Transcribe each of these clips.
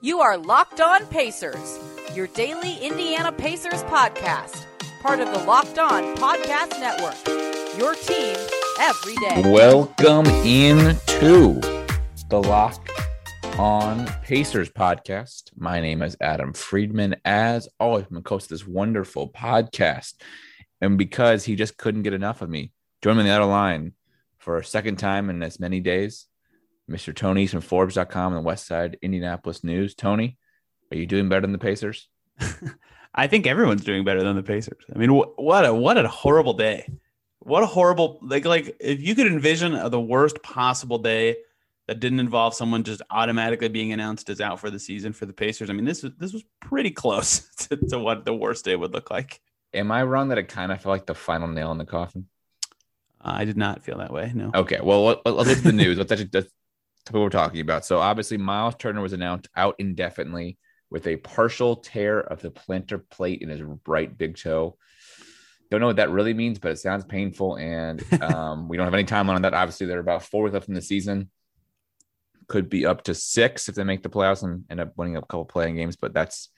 You are Locked On Pacers, your daily Indiana Pacers podcast, part of the Locked On Podcast Network. Your team every day. Welcome into the Locked On Pacers podcast. My name is Adam Friedman. As always, I'm the host this wonderful podcast. And because he just couldn't get enough of me, join me on the other line for a second time in as many days. Mr. Tony from Forbes.com and the West Side Indianapolis News. Tony, are you doing better than the Pacers? I think everyone's doing better than the Pacers. I mean, wh- what a what a horrible day. What a horrible like like if you could envision the worst possible day that didn't involve someone just automatically being announced as out for the season for the Pacers. I mean, this was this was pretty close to, to what the worst day would look like. Am I wrong that it kind of felt like the final nail in the coffin? I did not feel that way. No. Okay. Well, let, let's get to the news. Let's actually that's what we're talking about. So obviously, Myles Turner was announced out indefinitely with a partial tear of the plantar plate in his right big toe. Don't know what that really means, but it sounds painful, and um, we don't have any timeline on that. Obviously, they're about four weeks left in the season. Could be up to six if they make the playoffs and end up winning a couple playing games, but that's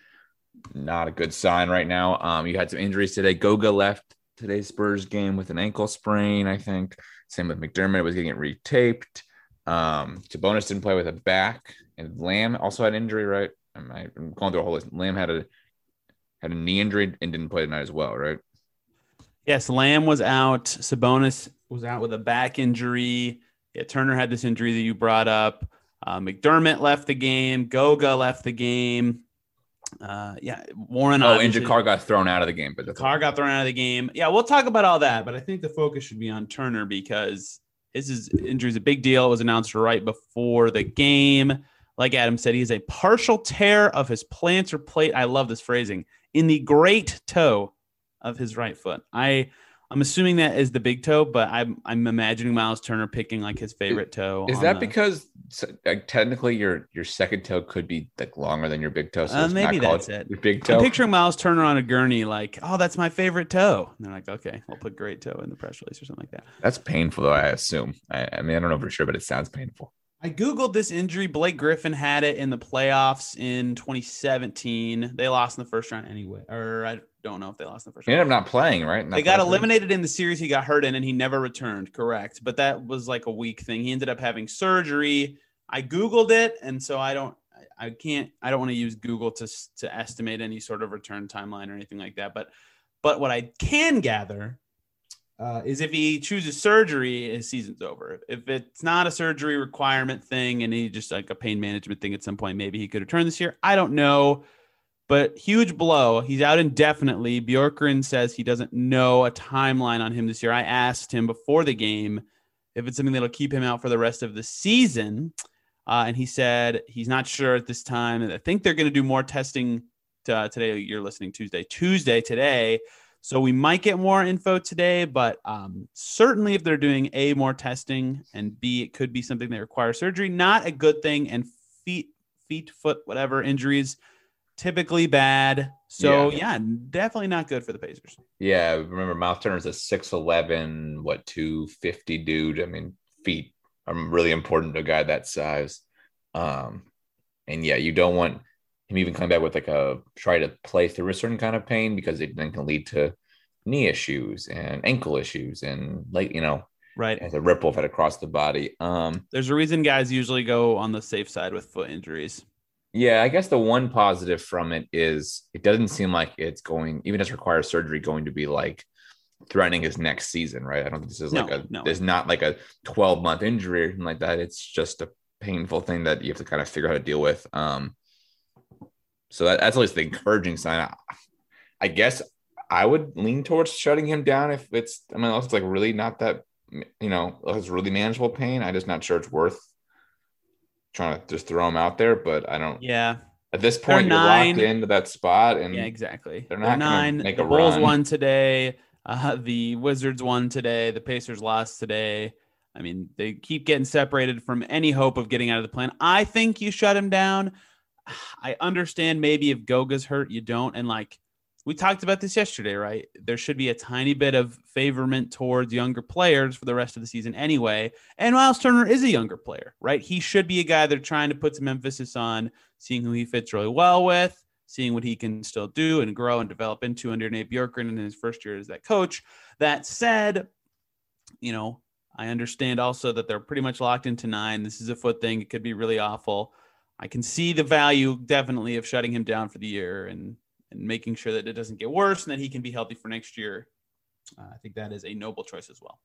not a good sign right now. Um, you had some injuries today. Goga left today's Spurs game with an ankle sprain, I think. Same with McDermott was getting it retaped. Um, Sabonis didn't play with a back, and Lamb also had injury, right? I'm, I'm going through a whole list. Lamb had a had a knee injury and didn't play tonight as well, right? Yes, Lamb was out. Sabonis was out with a back injury. Yeah, Turner had this injury that you brought up. Uh, McDermott left the game. Goga left the game. Uh, yeah, Warren. Oh, and JaKarr got thrown out of the game, but Carr got thrown out of the game. Yeah, we'll talk about all that, but I think the focus should be on Turner because his is, injury is a big deal. It was announced right before the game. Like Adam said, he has a partial tear of his plantar plate. I love this phrasing in the great toe of his right foot. I I'm assuming that is the big toe, but I'm I'm imagining Myles Turner picking like his favorite toe. Is that the- because like, technically your your second toe could be like longer than your big toe? So Uh, it's maybe not that's it. Your big I'm toe. picturing Myles Turner on a gurney, like, oh, that's my favorite toe. And they're like, okay, we'll put great toe in the press release or something like that. That's painful, though. I assume. I, I mean, I don't know for sure, but it sounds painful. I googled this injury. Blake Griffin had it in the playoffs in 2017. They lost in the first round anyway, or I don't know if they lost in the first He round. ended up not playing, right? Not They got eliminated in the series he got hurt in, and he never returned. Correct, but that was like a week thing. He ended up having surgery. I googled it, and so I don't, I I can't, I don't want to use Google to to estimate any sort of return timeline or anything like that. But but what I can gather uh, is if he chooses surgery, his season's over. If it's not a surgery requirement thing and he just like a pain management thing at some point, maybe he could return this year. I don't know. But huge blow. He's out indefinitely. Bjorkgren says he doesn't know a timeline on him this year. I asked him before the game if it's something that'll keep him out for the rest of the season. Uh, and he said he's not sure at this time. I think they're going to do more testing to, today. You're listening Tuesday, Tuesday today. So we might get more info today, but um, certainly if they're doing A, more testing, and B, it could be something that requires surgery. Not a good thing. And feet, feet, foot, whatever injuries, typically bad. So yeah, definitely not good for the Pacers. Yeah, remember Myles Turner's a 6'11, what 250 dude. I mean, feet are really important to a guy that size. Um, and yeah, you don't want him even coming back with like a try to play through a certain kind of pain because it then can lead to knee issues and ankle issues and like you know Right. as a ripple effect across the body. Um, There's a reason guys usually go on the safe side with foot injuries. Yeah, I guess the one positive from it is it doesn't seem like it's going, even as requires surgery, going to be like threatening his next season, right? I don't think this is No, like a, no. there's not like a 12 month injury or anything like that. It's just a painful thing that you have to kind of figure out how to deal with. Um, so that, that's at least the encouraging sign. I, I guess I would lean towards shutting him down if it's, I mean, unless it's like really not that, you know, it's really manageable pain. I'm just not sure it's worth trying to just throw them out there, but I don't. Yeah. At this point, you're nine. locked into that spot, and Yeah, exactly. they're not They're, nine. make the a Bulls run. won today. Uh, the Wizards won today. The Pacers lost today. I mean, they keep getting separated from any hope of getting out of the plan. I think you shut him down. I understand maybe if Goga's hurt, you don't. And like we talked about this yesterday, right? There should be a tiny bit of favorment towards younger players for the rest of the season anyway. And Myles Turner is a younger player, right? He should be a guy they're trying to put some emphasis on, seeing who he fits really well with, seeing what he can still do and grow and develop into under Nate Bjorkgren in his first year as that coach. That said, you know, I understand also that they're pretty much locked into nine. This is a foot thing. It could be really awful. I can see the value definitely of shutting him down for the year and and making sure that it doesn't get worse and that he can be healthy for next year. Uh, I think that is a noble choice as well.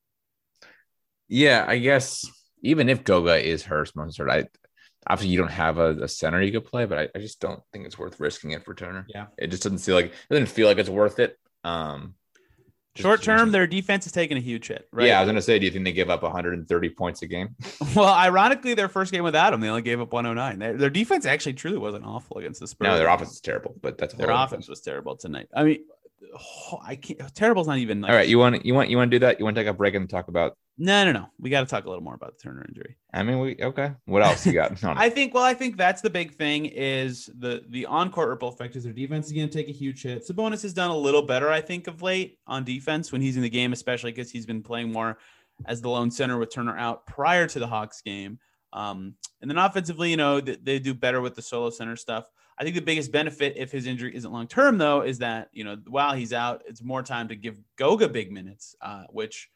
Yeah, I guess even if Goga is hurt, I obviously you don't have a, a center you could play, but I, I, just don't think it's worth risking it for Turner. Yeah, it just doesn't feel like it doesn't feel like it's worth it. Um, Short term, their defense is taking a huge hit. Right? Yeah, I was going to say, do you think they give up 130 points a game? well, ironically, their first game without him, they only gave up 109. Their, their defense actually truly wasn't awful against the Spurs. No, their offense is terrible, but that's their offense was terrible tonight. I mean, oh, I can't. Terrible's not even. Nice. All right, you want you want you want to do that? You want to take a break and talk about no, no, no. We got to talk a little more about the Turner injury. I mean, we okay. What else you got? I think. Well, I think that's the big thing is the the on court ripple effect. Is their defense is going to take a huge hit. Sabonis has done a little better, I think, of late on defense when he's in the game, especially because he's been playing more as the lone center with Turner out prior to the Hawks game. Um, and then offensively, you know, they, they do better with the solo center stuff. I think the biggest benefit if his injury isn't long term, though, is that you know while he's out, it's more time to give Goga big minutes, uh, which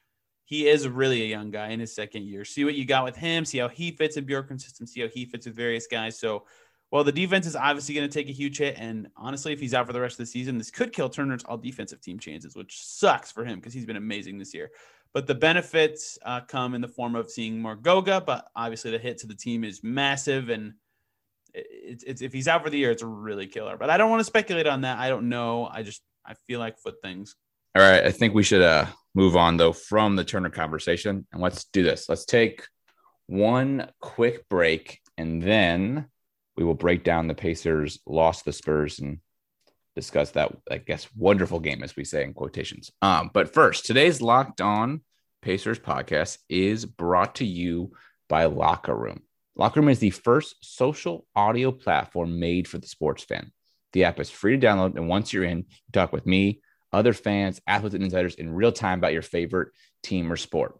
he is really a young guy in his second year. See what you got with him. See how he fits in Bjorkgren's system. See how he fits with various guys. So, well, the defense is obviously going to take a huge hit. And honestly, if he's out for the rest of the season, this could kill Turner's all defensive team chances, which sucks for him because he's been amazing this year. But the benefits uh, come in the form of seeing more Goga. But obviously, the hit to the team is massive. And it's, it's if he's out for the year, it's a really killer. But I don't want to speculate on that. I don't know. I just I feel like foot things. All right, I think we should uh move on though from the Turner conversation and let's do this. Let's take one quick break and then we will break down the Pacers lost the Spurs and discuss that I guess wonderful game as we say in quotations. Um but first, today's Locked On Pacers podcast is brought to you by Locker Room. Locker Room is the first social audio platform made for the sports fan. The app is free to download and once you're in, you talk with me other fans, athletes, and insiders in real time about your favorite team or sport.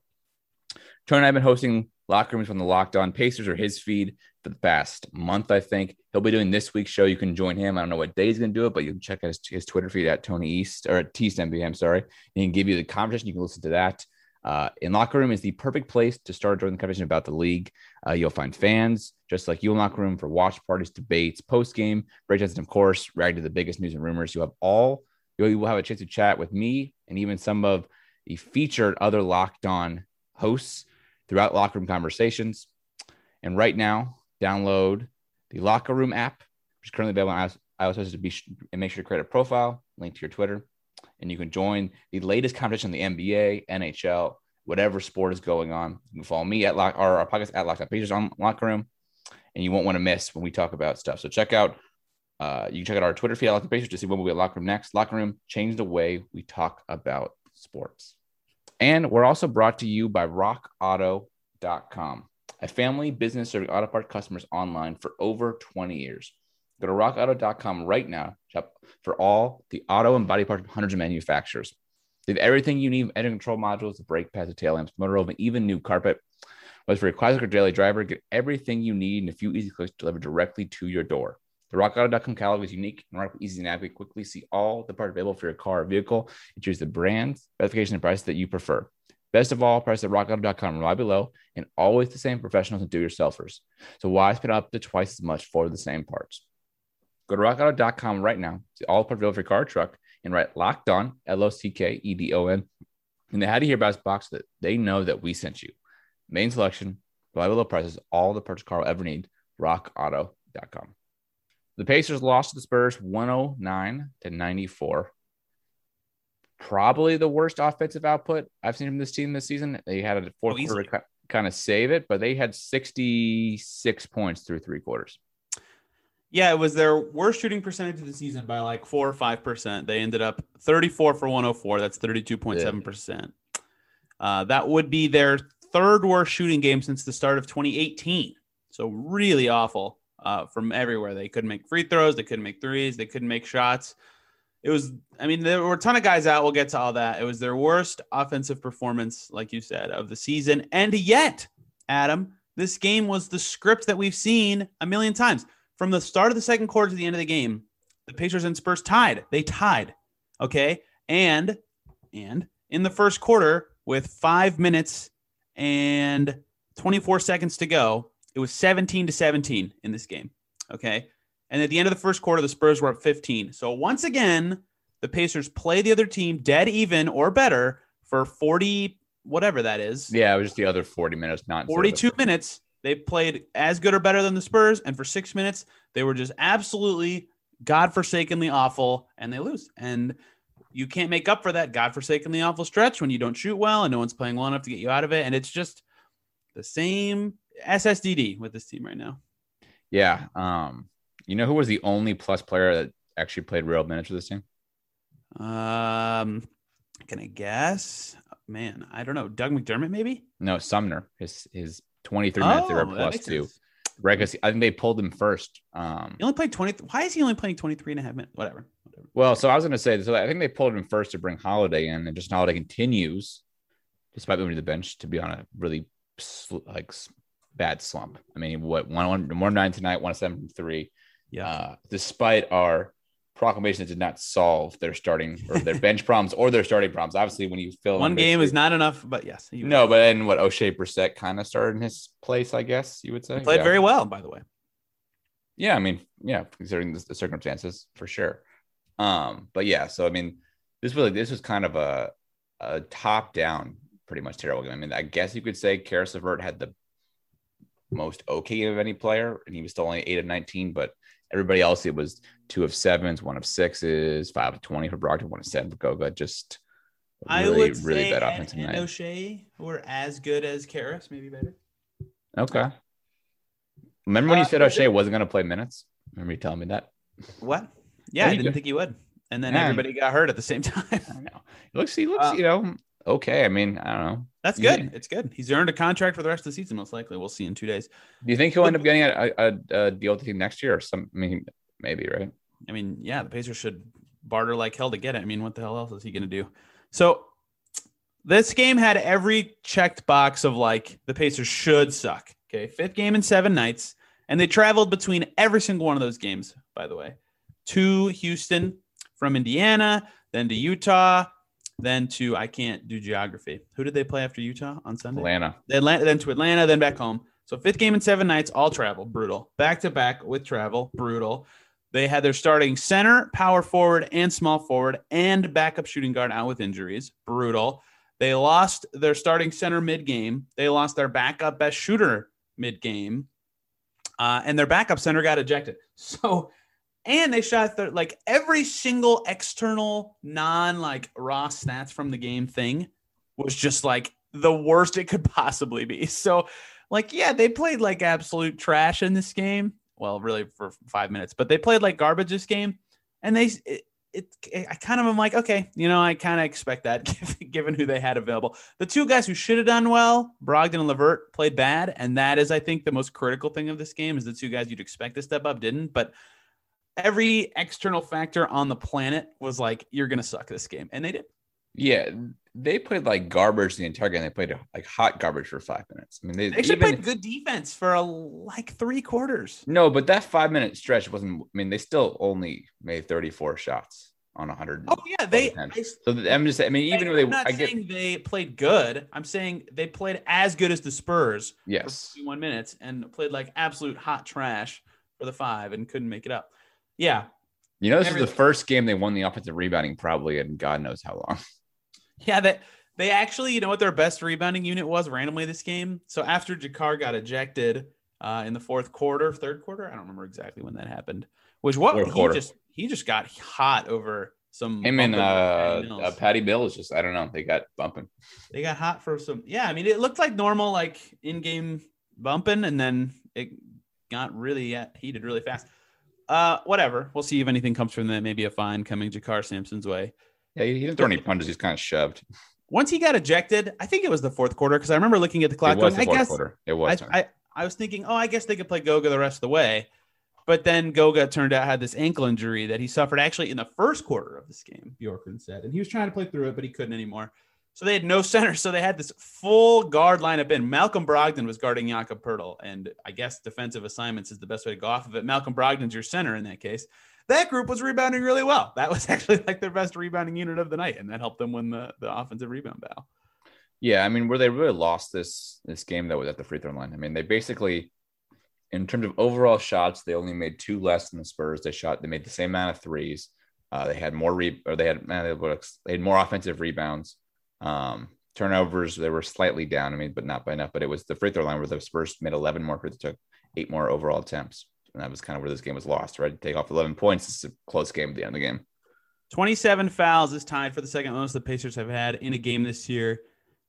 Tony and I have been hosting locker rooms from the Locked On Pacers or his feed for the past month, I think. He'll be doing this week's show. You can join him. I don't know what day he's going to do it, but you can check out his, his Twitter feed at Tony East or at East sorry. He can give you the conversation. You can listen to that. Uh, in locker room is the perfect place to start joining the conversation about the league. Uh, you'll find fans just like you in locker room for watch parties, debates, post game breakdowns, and of course, react to the biggest news and rumors. You have all you will have a chance to chat with me and even some of the featured other locked on hosts throughout locker room conversations. And right now, download the locker room app, which is currently available on iOS to be and make sure to create a profile, link to your Twitter, and you can join the latest competition in the NBA, NHL, whatever sport is going on. You can follow me at lock or our podcast at Locked On Pacers on Locker Room, and you won't want to miss when we talk about stuff. So check out uh, you can check out our Twitter feed Locker Pacers to see when we'll be at Locker Room next. Locker Room changed the way we talk about sports. And we're also brought to you by RockAuto.com, a family business serving auto part customers online for over 20 years. Go to RockAuto.com right now shop for all the auto and body parts from hundreds of manufacturers. They have everything you need: engine control modules, the brake pads, the tail lamps, motor oven, even new carpet. Whether for your classic or daily driver, get everything you need in a few easy clicks delivered directly to your door. The RockAuto.com catalog is unique and rock, easy to navigate quickly. See all the parts available for your car or vehicle and choose the brand, specification, and price that you prefer. Best of all, price at rockauto.com right below and always the same professionals and do-yourselfers. So why spend up to twice as much for the same parts? Go to rockauto.com right now. See all parts available for your car or truck and write locked on, L-O-C-K-E-D-O-N. And they had to hear about this box that they know that we sent you. Main selection, reliable prices, all the parts car will ever need. RockAuto.com. The Pacers lost to the Spurs 109 to 94. Probably the worst offensive output I've seen from this team this season. They had a fourth oh, quarter kind of save it, but they had 66 points through three quarters. Yeah, it was their worst shooting percentage of the season by like four or five percent. They ended up 34 for 104. That's 32.7 percent. Uh, that would be their third worst shooting game since the start of 2018. So really awful uh, from everywhere. They couldn't make free throws, they couldn't make threes, they couldn't make shots. It was, I mean, there were a ton of guys out. We'll get to all that. It was their worst offensive performance, like you said, of the season. And yet, Adam, this game was the script that we've seen a million times. From the start of the second quarter to the end of the game, the Pacers and Spurs tied. They tied. Okay. And, and in the first quarter, with five minutes and 24 seconds to go, it was 17 to 17 in this game. Okay. And at the end of the first quarter, the Spurs were up 15. So once again, the Pacers play the other team dead even or better for 40, whatever that is. Yeah, it was just the other 40 minutes, not instead of the 42 minutes. They played as good or better than the Spurs. And for six minutes, they were just absolutely godforsakenly awful and they lose. And you can't make up for that godforsakenly awful stretch when you don't shoot well and no one's playing well enough to get you out of it. And it's just the same SSDD with this team right now. Yeah. Um, you know who was the only plus player that actually played real minutes for this team? Um, can I guess? Man, I don't know. Doug McDermott, maybe. No, Sumner. His his 23 minutes they were Oh, that plus two. sense. Regus, I think they pulled him first. Um, He only played 20. Why is he only playing 23 and a half minutes? Whatever. Whatever. well, so I was going to say, so I think they pulled him first to bring Holiday in, and just Holiday continues, despite moving to the bench, to be on a really sl- like bad slump. I mean, what one one one nine tonight, one seven from three. Yeah. Uh, despite our proclamation, that did not solve their starting or their bench problems or their starting problems. Obviously, when you fill One game is not enough, but yes. He no, but then what Oshae Brissett kind of started in his place, I guess you would say. played Yeah. very well, by the way. Yeah, I mean, yeah, considering the, the circumstances, for sure. Um, but yeah, so I mean, this really this was kind of a a top down, pretty much terrible game. I mean, I guess you could say Caris LeVert had the most okay of any player, and he was still only eight of nineteen. But everybody else, it was two of sevens, one of sixes, five of twenty for Brogdon, one of seven for Goga. Just really, really bad offensive and night. Oshae were as good as Caris, maybe better. Okay. Remember when you Uh, said was Oshae wasn't going to play minutes? Remember you telling me that? What? Yeah, I didn't think he would. And then Yeah. everybody got hurt at the same time. I know. He looks, he looks, Uh, you know, okay. I mean, I don't know. That's Yeah. good. It's good. He's earned a contract for the rest of the season, most likely. We'll see in two days. Do you think he'll end up getting a, a, a deal with the team next year or some? I mean, maybe, right? I mean, yeah, the Pacers should barter like hell to get it. I mean, what the hell else is he going to do? So this game had every checked box of like the Pacers should suck. Okay. Fifth game in seven nights. And they traveled between every single one of those games, by the way, to Houston from Indiana, then to Utah, then to, I can't do geography. Who did they play after Utah on Sunday? Atlanta. Atlanta, then to Atlanta, then back home. So fifth game in seven nights, all travel, brutal. Back to back with travel, brutal. They had their starting center, power forward, and small forward, and backup shooting guard out with injuries, brutal. They lost their starting center mid game. They lost their backup best shooter mid game, uh, and their backup center got ejected. So, and they shot their like every single external non like raw stats from the game thing was just like the worst it could possibly be. So, like, yeah, they played like absolute trash in this game. Well, really for five minutes, but they played like garbage this game, and they it, it I kind of am like, okay, you know, I kind of expect that given who they had available. The two guys who should have done well, Brogdon and LeVert, played bad, and that is, I think, the most critical thing of this game is the two guys you'd expect to step up didn't, but. Every external factor on the planet was like, you're going to suck this game. And they did. Yeah, they played like garbage the entire game. They played like hot garbage for five minutes. I mean, they, They actually even- played good defense for a, like three quarters. no, but that five minute stretch wasn't. I mean, they still only made thirty four shots on hundred. Oh yeah, they. I, so I'm just. I mean, even I, if they, am not I get saying they played good. I'm saying they played as good as the Spurs for yes. 51 minutes and played like absolute hot trash for the five and couldn't make it up. Yeah, You know, this is the first game they won the offensive rebounding probably in God knows how long. yeah. That they actually, you know what their best rebounding unit was randomly this game. So after JaKarr got ejected uh, in the fourth quarter, third quarter, I don't remember exactly when that happened. Which what Fourth he quarter. just he just got hot over some. Him and uh, uh, Patty Mills is just. I don't know. They got bumping. They got hot for some. Yeah, I mean, it looked like normal, like in-game bumping, and then it got really uh, heated really fast. Uh, whatever. We'll see if anything comes from that. Maybe a fine coming JaKarr Sampson's way. Yeah, he didn't throw any punches. He's kind of shoved. Once he got ejected, I think it was the fourth quarter because I remember looking at the clock. It was going, the I fourth guess quarter. It was. I, I, I was thinking, oh, I guess they could play Goga the rest of the way. But then Goga turned out had this ankle injury that he suffered actually in the first quarter of this game. Bjorkgren said, and he was trying to play through it, but he couldn't anymore. So they had no center. So they had this full guard lineup in. Malcolm Brogdon was guarding Jakob Poeltl, and I guess defensive assignments is the best way to go off of it. Malcolm Brogdon's your center in that case. That group was rebounding really well. That was actually like their best rebounding unit of the night, and that helped them win the, the offensive rebound battle. Yeah, I mean, where they really lost this this game that was at the free throw line. I mean, they basically, in terms of overall shots, they only made two less than the Spurs. They shot, they made the same amount of threes. Uh, they had more re, or they had they had more offensive rebounds. Um, turnovers they were slightly down. I mean, but not by enough. But it was the free throw line where the Spurs made 11 more took eight more overall attempts, and that was kind of where this game was lost. Right, take off 11 points. It's a close game at the end of the game. 27 fouls is tied for the second most the Pacers have had in a game this year.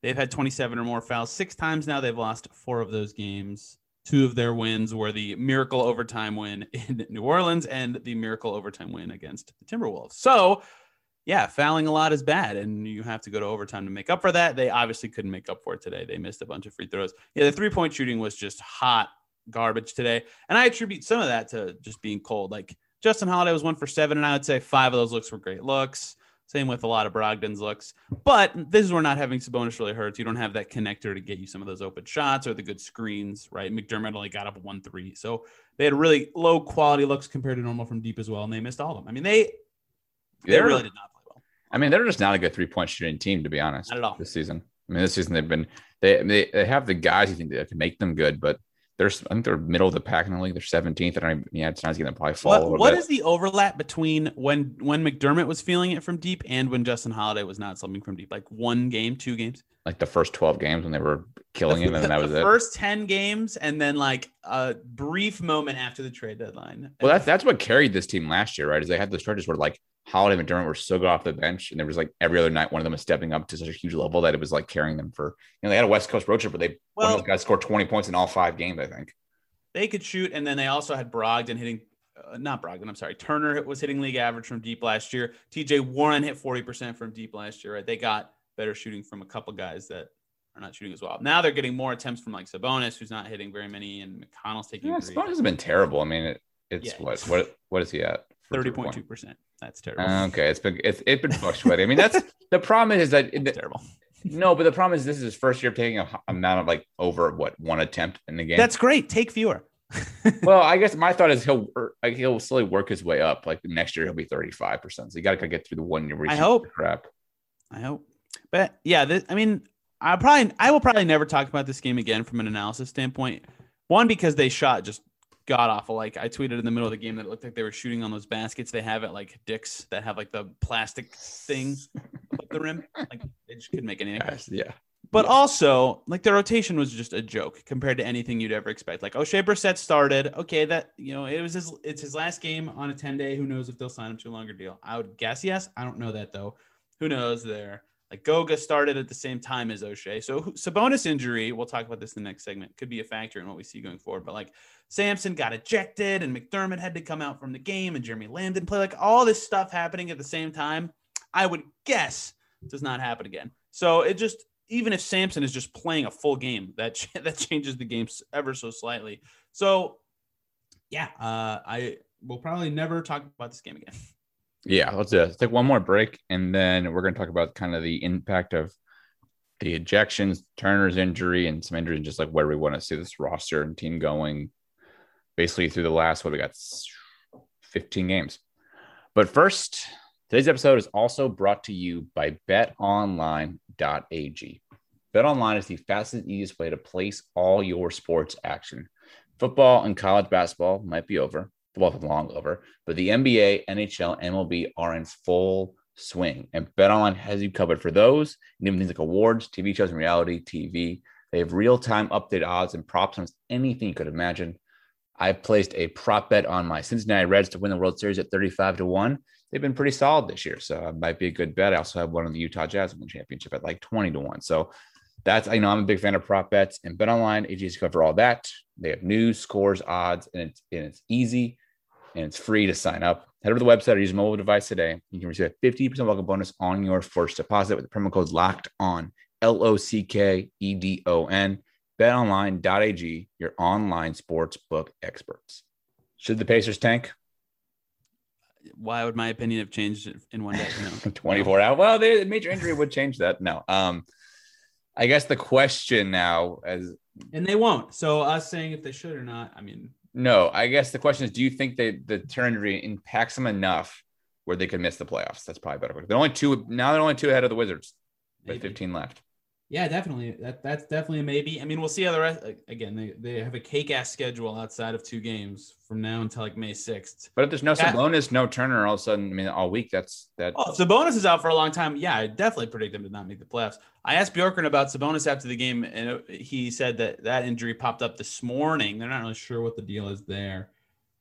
They've had 27 or more fouls six times now. They've lost four of those games. Two of their wins were the miracle overtime win in New Orleans and the miracle overtime win against the Timberwolves. So, yeah, fouling a lot is bad, and you have to go to overtime to make up for that. They obviously couldn't make up for it today. They missed a bunch of free throws. Yeah, the three point shooting was just hot garbage today. And I attribute some of that to just being cold. Like Justin Holiday was one for seven, and I would say five of those looks were great looks. Same with a lot of Brogdon's looks. But this is where not having Sabonis really hurts. You don't have that connector to get you some of those open shots or the good screens, right? McDermott only got up one three. So they had really low quality looks compared to normal from deep as well. And they missed all of them. I mean, they, they They're- really did not play well. I mean, they're just not a good three point shooting team, to be honest. Not at all. This season. I mean, this season they've been they they, they have the guys you think that can make them good, but they're I think they're middle of the pack in the league. They're 17th. I don't even, yeah, it's not to probably fall. What, what is the overlap between when when McDermott was feeling it from deep and when Justin Holiday was not something from deep? Like one game, two games? like the first 12 games when they were killing him, and then that was the it. first 10 games and then like a brief moment after the trade deadline. Well, that's that's what carried this team last year, right? Is they had the stretches where like Holiday and McDermott were so good off the bench, and there was like every other night one of them was stepping up to such a huge level that it was like carrying them for. You know, they had a West Coast road trip where they one of those guys scored 20 points in all five games, I think. they could shoot, and then they also had Brogdon hitting, uh, not Brogdon, I'm sorry, Turner was hitting league average from deep last year. TJ Warren hit 40% from deep last year, right? They got better shooting from a couple guys that are not shooting as well. Now they're getting more attempts from like Sabonis, who's not hitting very many, and McConnell's taking Yeah, Sabonis has been terrible. I mean, it, it's Yeah. what what what is he at? Thirty point two percent. That's terrible. Okay, it's been it's it's been fluctuating. I mean, that's the problem is that That's terrible. no, but the problem is this is his first year taking a amount of like over what one attempt in the game. That's great. Take fewer. well, I guess my thought is he'll wor- like he'll slowly work his way up. Like next year he'll be thirty five percent. So you got to get through the one year. I hope. crap. I hope. But yeah, this, I mean, I probably I will probably never talk about this game again from an analysis standpoint. One because they shot just god awful. Like I tweeted in the middle of the game that it looked like they were shooting on those baskets they have at like Dick's that have like the plastic thing above the rim. Like they just couldn't make anything. Yeah. But Yeah. also, like the rotation was just a joke compared to anything you'd ever expect. Like Oshae Brissett started. Okay, that you know it was his it's his last game on a ten day. Who knows if they'll sign him to a longer deal? I would guess yes. I don't know that though. Who knows there? Like Goga started at the same time as Oshae. So Sabonis injury, we'll talk about this in the next segment, could be a factor in what we see going forward. But like Sampson got ejected and McDermott had to come out from the game and Jeremy Lamb didn't play. Like all this stuff happening at the same time, I would guess does not happen again. So it just even if Sampson is just playing a full game, that that changes the game ever so slightly. So yeah, uh, I will probably never talk about this game again. Yeah, let's do. Let's take one more break, and then we're going to talk about kind of the impact of the ejections, Turner's injury, and some injuries, and just like where we want to see this roster and team going, basically through the last what we got, fifteen games. But first, today's episode is also brought to you by BetOnline.ag. BetOnline is the fastest, easiest way to place all your sports action. Football and college basketball might be over. Is long over, but the NBA, NHL, MLB are in full swing, and BetOnline has you covered for those, and even things like awards, TV shows, and reality TV. They have real-time updated odds and props on anything you could imagine. I placed a prop bet on my Cincinnati Reds to win the World Series at 35 to 1. They've been pretty solid this year, so it might be a good bet. I also have one on the Utah Jazz win the championship at like 20 to 1. So that's I know I'm a big fan of prop bets and bet online AGs cover all that. They have news, scores, odds, and it's and it's easy and it's free to sign up. Head over to the website or use a mobile device today. You can receive a 50% welcome bonus on your first deposit with the promo code locked on L O C K E D O N. BetOnline.ag, your online sports book experts. Should the Pacers tank? Why would my opinion have changed in one day? No. 24 out. Well, the major injury would change that. No. Um, I guess the question now as and they won't. So us saying if they should or not, I mean, no. I guess the question is, do you think they the injury impacts them enough where they could miss the playoffs? That's probably better. They're only two now. They're only two ahead of the Wizards. With 15 left. Yeah, definitely. That that's definitely a maybe. I mean, we'll see how the rest. Again, they, they have a cake ass schedule outside of two games from now until like May sixth. But if there's no that, Sabonis, no Turner, all of a sudden, I mean, all week, that's that. Oh, Sabonis is out for a long time. Yeah, I definitely predict them to not make the playoffs. I asked Bjorkgren about Sabonis after the game, and he said that that injury popped up this morning. They're not really sure what the deal is there.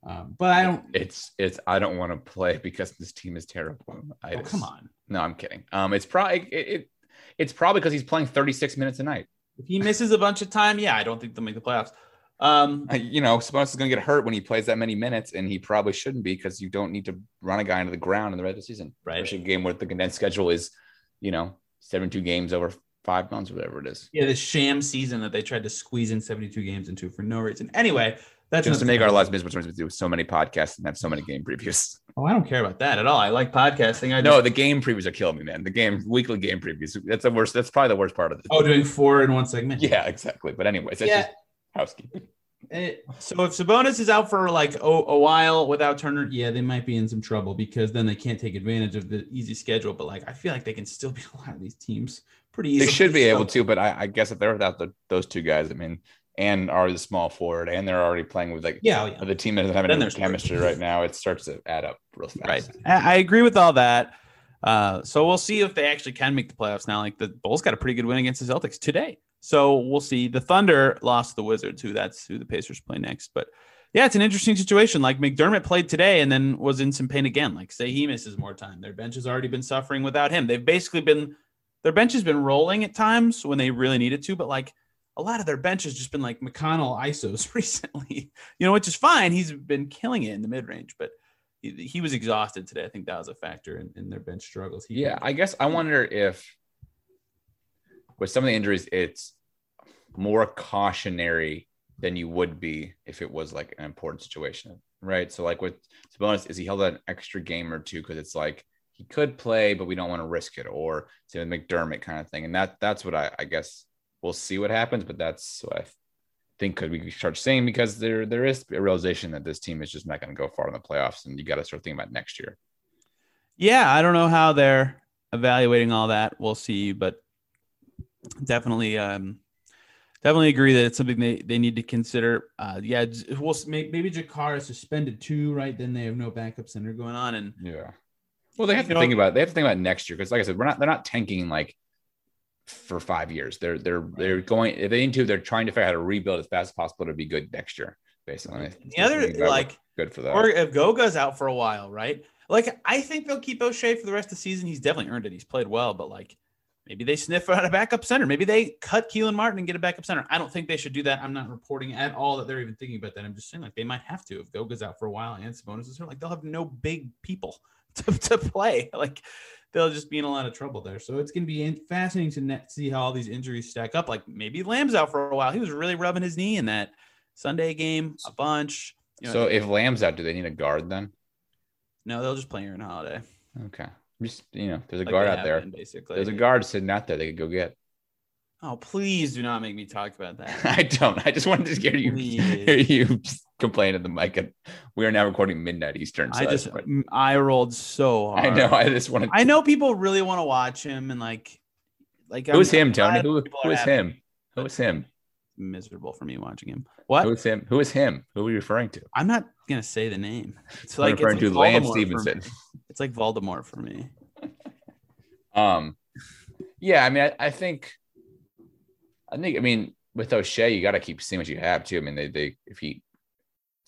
Um, but I don't. It's it's. I don't want to play because this team is terrible. I oh, just, come on. No, I'm kidding. Um, it's probably it, it it's probably because he's playing 36 minutes a night. If he misses a bunch of time, yeah, I don't think they'll make the playoffs. Um, you know, Sabonis is going to get hurt when he plays that many minutes, and he probably shouldn't be because you don't need to run a guy into the ground in the regular season. Right. Especially a game where the condensed schedule is, you know, 72 games over five months, whatever it is. Yeah, the sham season that they tried to squeeze in 72 games into for no reason. Anyway, that's just to make our lives miserable to do so many podcasts and have so many game previews. Oh, I don't care about that at all. I like podcasting. I know the game previews are killing me, man. The game weekly game previews. That's the worst. That's probably the worst part of it. Oh, doing four in one segment. Yeah, exactly. But anyways, that's yeah. just housekeeping. It, so if Sabonis is out for like oh, a while without Turner, yeah, they might be in some trouble because then they can't take advantage of the easy schedule. But like, I feel like they can still be a lot of these teams pretty easily. They should be able to, but I, I guess if they're without the, those two guys, I mean, and are the small forward, and they're already playing with like yeah, yeah. the team that doesn't have any chemistry right now. It starts to add up real fast. Right, I agree with all that. Uh, so we'll see if they actually can make the playoffs now. Like the Bulls got a pretty good win against the Celtics today, so we'll see. The Thunder lost the Wizards, who that's who the Pacers play next. But yeah, it's an interesting situation. Like McDermott played today and then was in some pain again. Like say he misses more time. Their bench has already been suffering without him. They've basically been their bench has been rolling at times when they really needed to, but like a lot of their bench has just been like McConnell ISOs recently, you know, which is fine. He's been killing it in the mid range, but he, he, was exhausted today. I think that was a factor in, in their bench struggles. He yeah, I guess I wonder if with some of the injuries, it's more cautionary than you would be if it was like an important situation, right? So, like with Sabonis, is he held an extra game or two because it's like he could play, but we don't want to risk it, or say with McDermott kind of thing, and that that's what I, I guess we'll see what happens, but that's what I think could we start seeing because there there is a realization that this team is just not going to go far in the playoffs, and you got to start thinking about next year. Yeah, I don't know how they're evaluating all that. We'll see, but definitely, um, definitely agree that it's something they, they need to consider. Uh, yeah, we'll maybe JaKarr is suspended too, right? Then they have no backup center going on, and yeah. Well, they have to know, think about they have to think about next year because, like I said, we're not they're not tanking like for five years. They're they're they're going if they need to, they're trying to figure out how to rebuild as fast as possible to be good next year, basically. The other like good for that. Or if Goga's out for a while, right? Like I think they'll keep Oshae for the rest of the season. He's definitely earned it. He's played well, but like maybe they sniff out a backup center. Maybe they cut Kelan Martin and get a backup center. I don't think they should do that. I'm not reporting at all that they're even thinking about that. I'm just saying like they might have to if Goga's out for a while and Sabonis is here. Like they'll have no big people to, to play. Like they'll just be in a lot of trouble there. So it's going to be fascinating to net, see how all these injuries stack up. Like maybe Lamb's out for a while. He was really rubbing his knee in that Sunday game a bunch. You know, so if Lamb's out, do they need a guard then? No, they'll just play Aaron Holiday. Okay. Just you know, there's a like guard out there. Been, basically, there's a guard sitting out there they could go get. Oh, please do not make me talk about that. I don't. I just wanted to hear you hear you complain at the mic. And we are now recording midnight Eastern. So I just I rolled so hard. I know. I just wanted. I know people really want to watch him and like, like who's I'm, him, Tony? Who, who is him? Who is him? Miserable for me watching him. What? Who is him? Who is him? Who are you referring to? I'm not gonna say the name. It's I'm like referring it's like to Lance Stephenson. It's like Voldemort for me. Um, yeah. I mean, I, I think I think, I mean, with Oshae, you got to keep seeing what you have too. I mean, they, they, if he,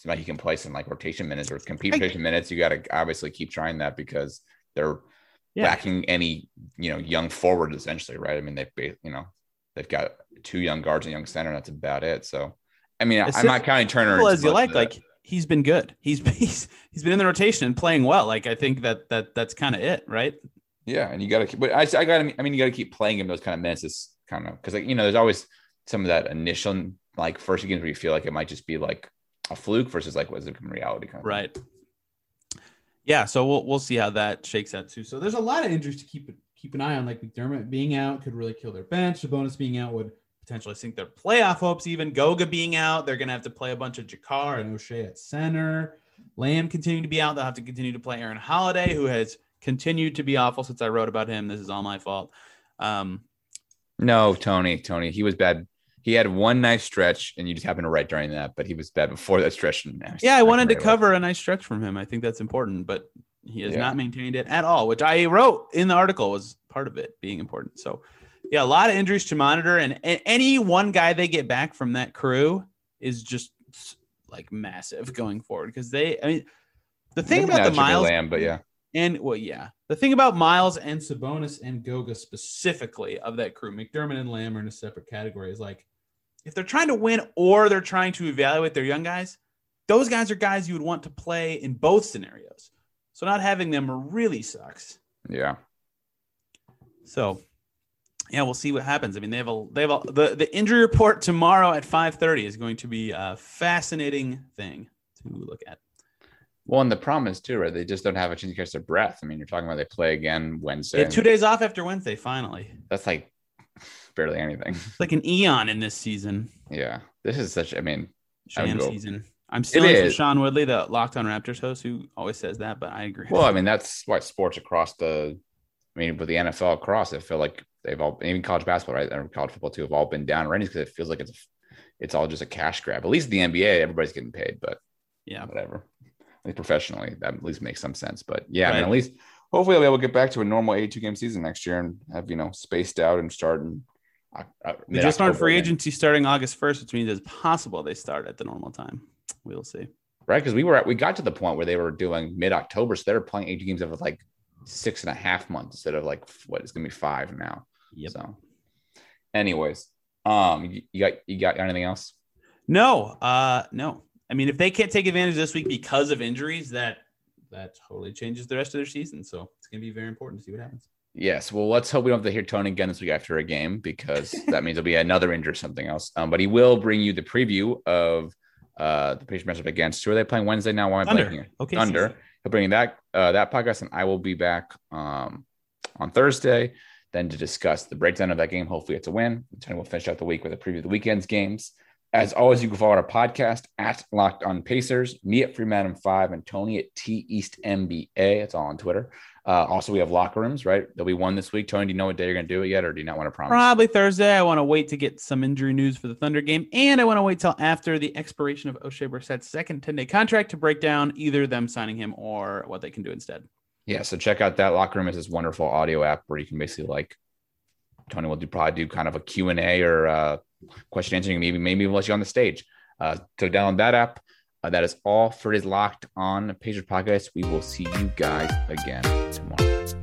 seems like he can play some like rotation minutes or compete rotation minutes, you got to obviously keep trying that because they're yeah. lacking any, you know, young forward essentially, right? I mean, they've, you know, they've got two young guards and young center. that's about it. So, I mean, as I'm not counting Turner as you like. Like he's been good. He's he's he's been in the rotation and playing well. Like I think that that that's kind of it, right? Yeah, and you got to keep. But I, I got. I mean, you got to keep playing him those kind of minutes. It's kind of because like you know there's always some of that initial like first games where you feel like it might just be like a fluke versus like was it reality kind of right. Yeah, so we'll we'll see how that shakes out too. So there's a lot of injuries to keep keep an eye on. Like McDermott being out could really kill their bench. bonus being out would potentially sink their playoff hopes. Even Goga being out, they're gonna have to play a bunch of JaKarr and Oshae at center. Lamb continuing to be out. They'll have to continue to play Aaron Holiday, who has continued to be awful since I wrote about him. This is all my fault. Um, no, Tony, Tony, he was bad. He had one nice stretch, and you just happened to write during that, but he was bad before that stretch. yeah, I wanted to cover a nice stretch from him. I think that's important, but he has yeah. not maintained it at all, which I wrote in the article was part of it being important. So, yeah, a lot of injuries to monitor, and, and any one guy they get back from that crew is just like massive going forward because they, I mean, the thing Maybe about the Myles, Lamb, but yeah, and well, yeah, the thing about Myles and Sabonis and Goga specifically of that crew, McDermott and Lamb are in a separate category. Is like if they're trying to win or they're trying to evaluate their young guys, those guys are guys you would want to play in both scenarios. So not having them really sucks. Yeah. So, yeah, we'll see what happens. I mean, they have a they have a the, the injury report tomorrow at 5:30 is going to be a fascinating thing to look at. Well, and the problem is too, right? They just don't have a chance to catch their breath. I mean, you're talking about they play again Wednesday. two days off after Wednesday, finally. That's like barely anything. It's like an eon in this season. Yeah, this is such. I mean, sham I season. I'm still with Sean Woodley, the Locked On Raptors host, who always says that, but I agree. Well, I mean, that's why sports across the, I mean, with the NFL across, I feel like they've all, even college basketball, right, and college football too, have all been down already because it feels like it's, it's all just a cash grab. At least the NBA, everybody's getting paid, but yeah, whatever. At least professionally, that at least makes some sense. But yeah, right. I mean, at least hopefully they'll be able to get back to a normal 82 game season next year and have you know spaced out and start and they just on free agency starting August 1st, which means it's possible they start at the normal time. We'll see. Right. Because we were at, we got to the point where they were doing mid October. So they were playing 80 games over like six and a half months instead of like what is going to be five now. Yep. So, anyways, um, you, you got, you got anything else? No, uh, no. I mean, if they can't take advantage this week because of injuries, that that totally changes the rest of their season. So it's going to be very important to see what happens. Yes. Well, let's hope we don't have to hear Tony again this week after a game because that means there'll be another injury or something else. Um, but he will bring you the preview of uh, the Pacers matchup against who are they playing Wednesday now? Why am I playing here? Okay. Thunder. He'll bring that uh, that podcast, and I will be back um, on Thursday then to discuss the breakdown of that game. Hopefully, it's a win. Tony will finish out the week with a preview of the weekend's games. As always, you can follow our podcast at Locked On Pacers, me at Freeman 5 and Tony at T East NBA. It's all on Twitter. Uh, also, we have locker rooms, right? There'll be one this week. Tony, do you know what day you're going to do it yet, or do you not want to promise? Probably Thursday. I want to wait to get some injury news for the Thunder game, and I want to wait till after the expiration of Oshae Brissett's second 10 day contract to break down either them signing him or what they can do instead. Yeah, so check out that locker room. is this wonderful audio app where you can basically like Tony will do probably do kind of a Q and A or uh, question answering, maybe maybe even let you on the stage. Uh, so download that app. Uh, that is all for his locked on Pacers podcast. We will see you guys again tomorrow.